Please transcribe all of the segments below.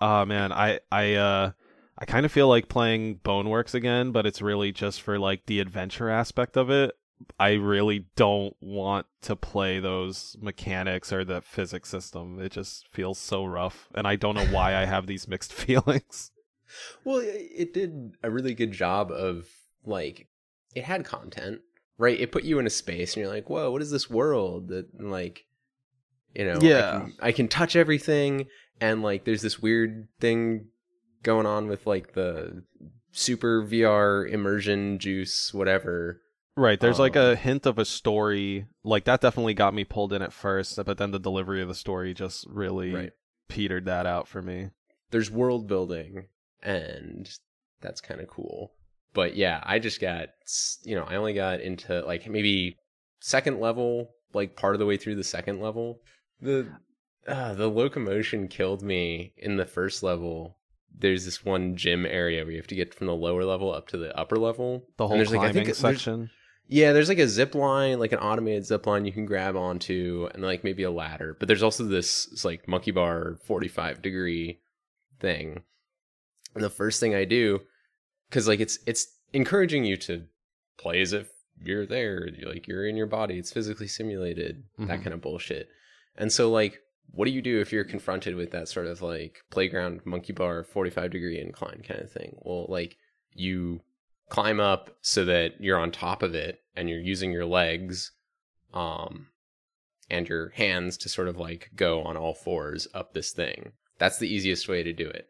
Oh man, I I uh I kind of feel like playing Boneworks again, but it's really just for like the adventure aspect of it. I really don't want to play those mechanics or the physics system. It just feels so rough, and I don't know why I have these mixed feelings. Well, it did a really good job of like it had content, right? It put you in a space, and you're like, "Whoa, what is this world?" That like, you know, Yeah. I can, I can touch everything, and like, there's this weird thing going on with like the super VR immersion juice, whatever. Right, there's like Um, a hint of a story. Like that definitely got me pulled in at first, but then the delivery of the story just really Right. petered that out for me. There's world building, and that's kind of cool. But yeah, I just got, you know, I only got into like maybe second level, like part of the way through the second level. The uh, the locomotion killed me in the first level. There's this one gym area where you have to get from the lower level up to the upper level. The And whole there's, like, I climbing think there's- section. Yeah, there's like a zip line, like an automated zip line you can grab onto, and like maybe a ladder. But there's also this, like monkey bar 45 degree thing. And the first thing I do, because like it's it's encouraging you to play as if you're there, you're, like you're in your body, it's physically simulated, that Mhm. kind of bullshit. And so like, what do you do if you're confronted with that sort of like playground monkey bar 45 degree incline kind of thing? Well, like you climb up so that you're on top of it and you're using your legs um and your hands to sort of like go on all fours up this thing. That's the easiest way to do it.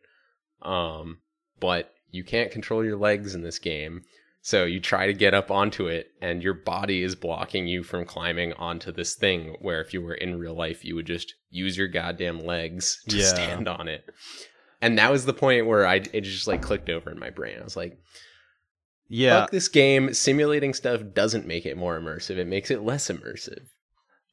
Um but you can't control your legs in this game so you try to get up onto it and your body is blocking you from climbing onto this thing where if you were in real life you would just use your goddamn legs to Yeah. stand on it and that was the point where I it just like clicked over in my brain. I was like, Yeah, fuck this game. Simulating stuff doesn't make it more immersive. It makes it less immersive.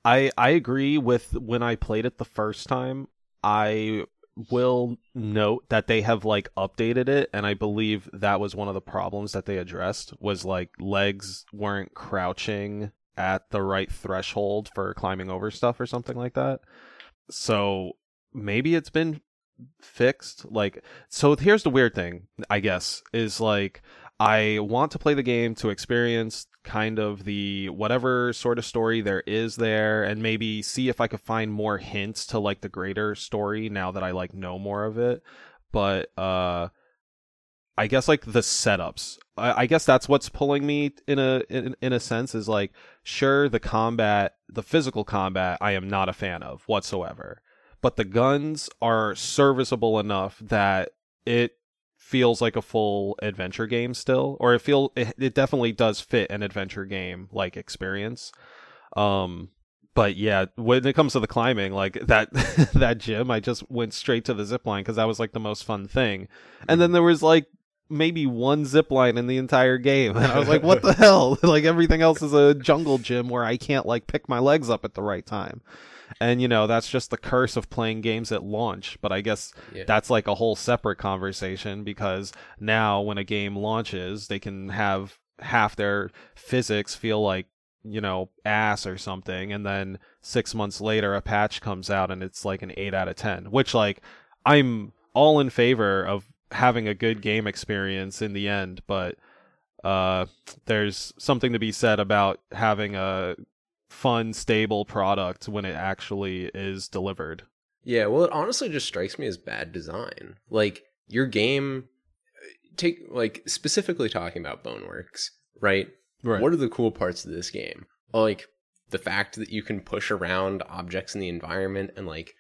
I I agree with when I played it the first time. I will note that they have like updated it and I believe that was one of the problems that they addressed was like legs weren't crouching at the right threshold for climbing over stuff or something like that. So maybe it's been fixed like so here's the weird thing I guess is like I want to play the game to experience kind of the whatever sort of story there is there and maybe see if I could find more hints to like the greater story now that I like know more of it. But uh I guess like the setups. I, I guess that's what's pulling me in a in, in a sense is like sure the combat, the physical combat I am not a fan of whatsoever. But the guns are serviceable enough that it feels like a full adventure game still or it feel it, it definitely does fit an adventure game like experience. Um but yeah when it comes to the climbing like that that gym i just went straight to the zip line because that was like the most fun thing. And then there was like maybe one zip line in the entire game and i was like what the hell? Like everything else is a jungle gym where i can't like pick my legs up at the right time and you know that's just the curse of playing games at launch. But i guess Yeah. that's like a whole separate conversation because now when a game launches they can have half their physics feel like you know ass or something. And then 6 months later a patch comes out and it's like an 8 out of 10 which like I'm all in favor of having a good game experience in the end. But uh there's something to be said about having a fun stable product when it actually is delivered Yeah, well, it honestly just strikes me as bad design. Like your game, uh, take like specifically talking about Boneworks, right? right What are the cool parts of this game? Like the fact that you can push around objects in the environment and like,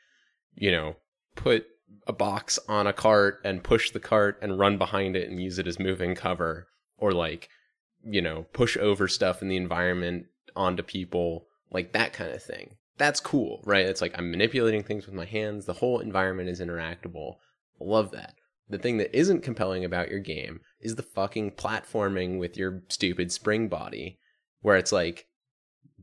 you know, put a box on a cart and push the cart and run behind it and use it as moving cover, or like, you know, push over stuff in the environment onto people, like that kind of thing. That's cool, right? It's like I'm manipulating things with my hands. The whole environment is interactable. Love that. The thing that isn't compelling about your game is the fucking platforming with your stupid spring body, where it's like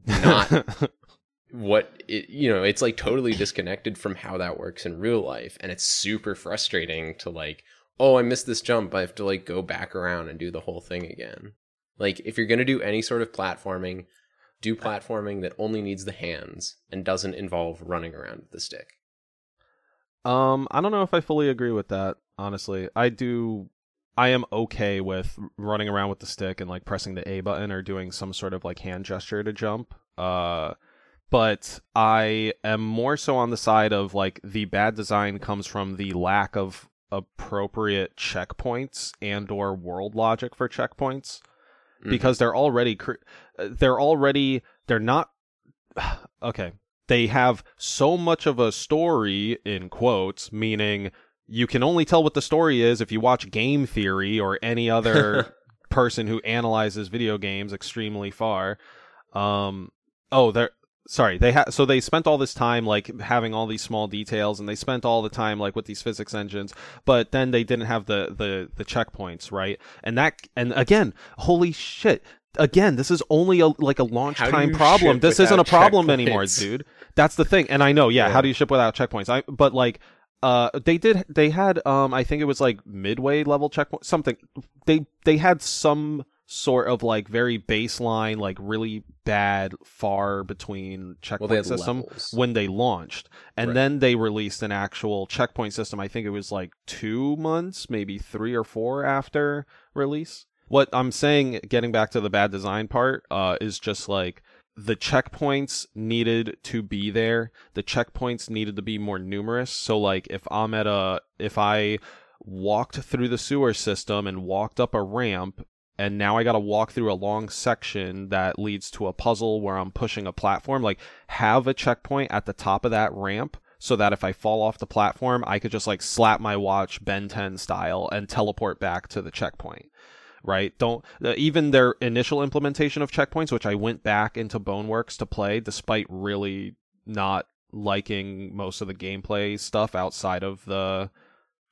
not what it, you know, it's like totally disconnected from how that works in real life, and it's super frustrating to like, oh, I missed this jump. I have to like go back around and do the whole thing again. Like, if you're gonna do any sort of platforming, do platforming that only needs the hands and doesn't involve running around with the stick. Um, I don't know if I fully agree with that. Honestly, I do. I am okay with running around with the stick and like pressing the A button or doing some sort of like hand gesture to jump. Uh, but I am more so on the side of like the bad design comes from the lack of appropriate checkpoints and or world logic for checkpoints Mhm. because they're already cr- they're already they're not okay they have so much of a story in quotes meaning you can only tell what the story is if you watch game theory or any other person who analyzes video games extremely far um oh they're sorry they ha- so they spent all this time like having all these small details and they spent all the time like with these physics engines but then they didn't have the the the checkpoints right? And that and again holy shit again this is only a like a launch How time problem. this isn't a problem anymore dude. That's the thing and i know yeah, Yeah. how do you ship without checkpoints? I but like uh they did they had um i think it was like midway level checkpoint something they they had some sort of like very baseline like really bad far between checkpoint Well, system levels. when they launched. And Right. then they released an actual checkpoint system. I think it was like two months maybe three or four after release. What i'm saying getting back to the bad design part uh, is just like the checkpoints needed to be there. The checkpoints needed to be more numerous. So like if i'm at a if i walked through the sewer system and walked up a ramp and now I got to walk through a long section that leads to a puzzle where I'm pushing a platform. Like, have a checkpoint at the top of that ramp so that if I fall off the platform, I could just like slap my watch Ben 10 style and teleport back to the checkpoint. Right? Don't uh, even their initial implementation of checkpoints, which I went back into Boneworks to play, despite really not liking most of the gameplay stuff outside of the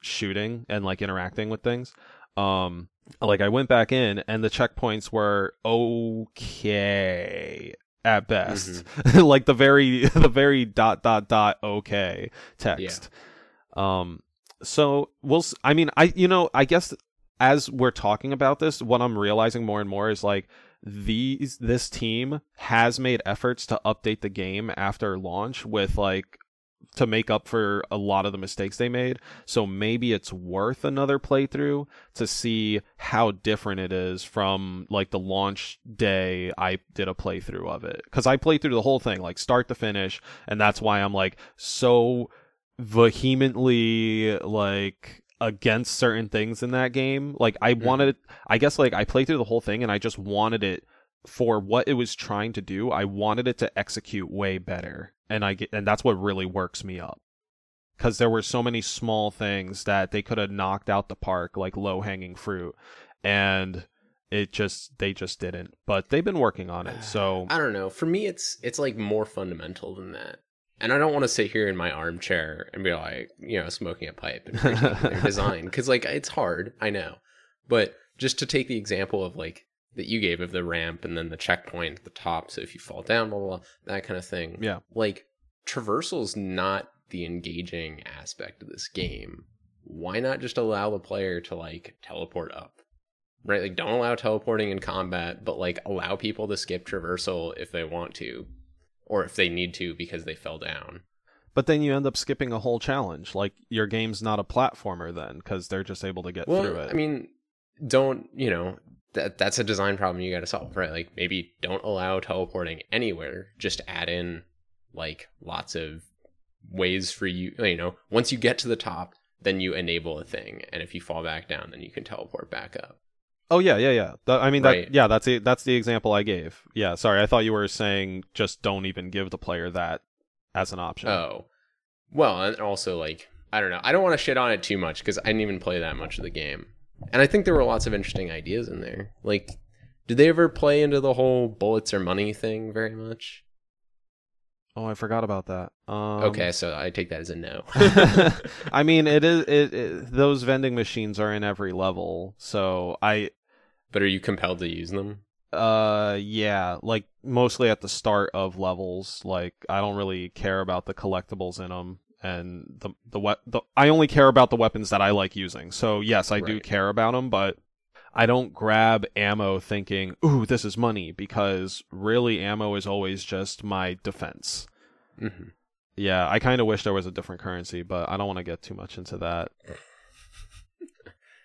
shooting and like interacting with things. Um, like I went back in and the checkpoints were okay at best. like the very the very dot dot dot okay text. Um so we'll I mean I you know I guess as we're talking about this what I'm realizing more and more is like these this team has made efforts to update the game after launch with like to make up for a lot of the mistakes they made. So maybe it's worth another playthrough to see how different it is from like the launch day I did a playthrough of it. Cuz I played through the whole thing like start to finish and that's why I'm like so vehemently like against certain things in that game. Like I mm-hmm. wanted I guess like I played through the whole thing and I just wanted it for what it was trying to do. I wanted it to execute way better. And I get, and that's what really works me up. Cuz there were so many small things that they could have knocked out the park like low-hanging fruit and it just they just didn't. But they've been working on it. So I don't know. For me, it's it's like more fundamental than that. And I don't want to sit here in my armchair and be like, you know, smoking a pipe and their design because like it's hard. I know, but just to take the example of like that you gave of the ramp and then the checkpoint at the top, so if you fall down, blah blah, blah that kind of thing. Yeah. like traversal's not the engaging aspect of this game. Why not just allow the player to like teleport up? Right? Like don't allow teleporting in combat, but like allow people to skip traversal if they want to or if they need to because they fell down. but then you end up skipping a whole challenge. Like your game's not a platformer then cuz they're just able to get Well, through it. I mean, don't, you know, that that's a design problem you got to solve, right? Like maybe don't allow teleporting anywhere, just add in like lots of ways for you, you know, once you get to the top, then you enable a thing and if you fall back down then you can teleport back up. Oh yeah, yeah, yeah. That, I mean, that, Right. yeah, that's the that's the example I gave. Yeah, sorry, I thought you were saying just don't even give the player that as an option. Oh. Well, and also like I don't know. I don't want to shit on it too much because I didn't even play that much of the game. And I think there were lots of interesting ideas in there. Like, did they ever play into the whole bullets or money thing very much? Oh, I forgot about that. Um, okay, so I take that as a no. I mean, it is it, it. Those vending machines are in every level, so I but are you compelled to use them? uh yeah like mostly at the start of levels like i don't really care about the collectibles in them and the the, we- the i only care about the weapons that i like using. So yes i do care about them but i don't grab ammo thinking ooh this is money because really ammo is always just my defense. Hmm Yeah, I kind of wish there was a different currency, but I don't want to get too much into that.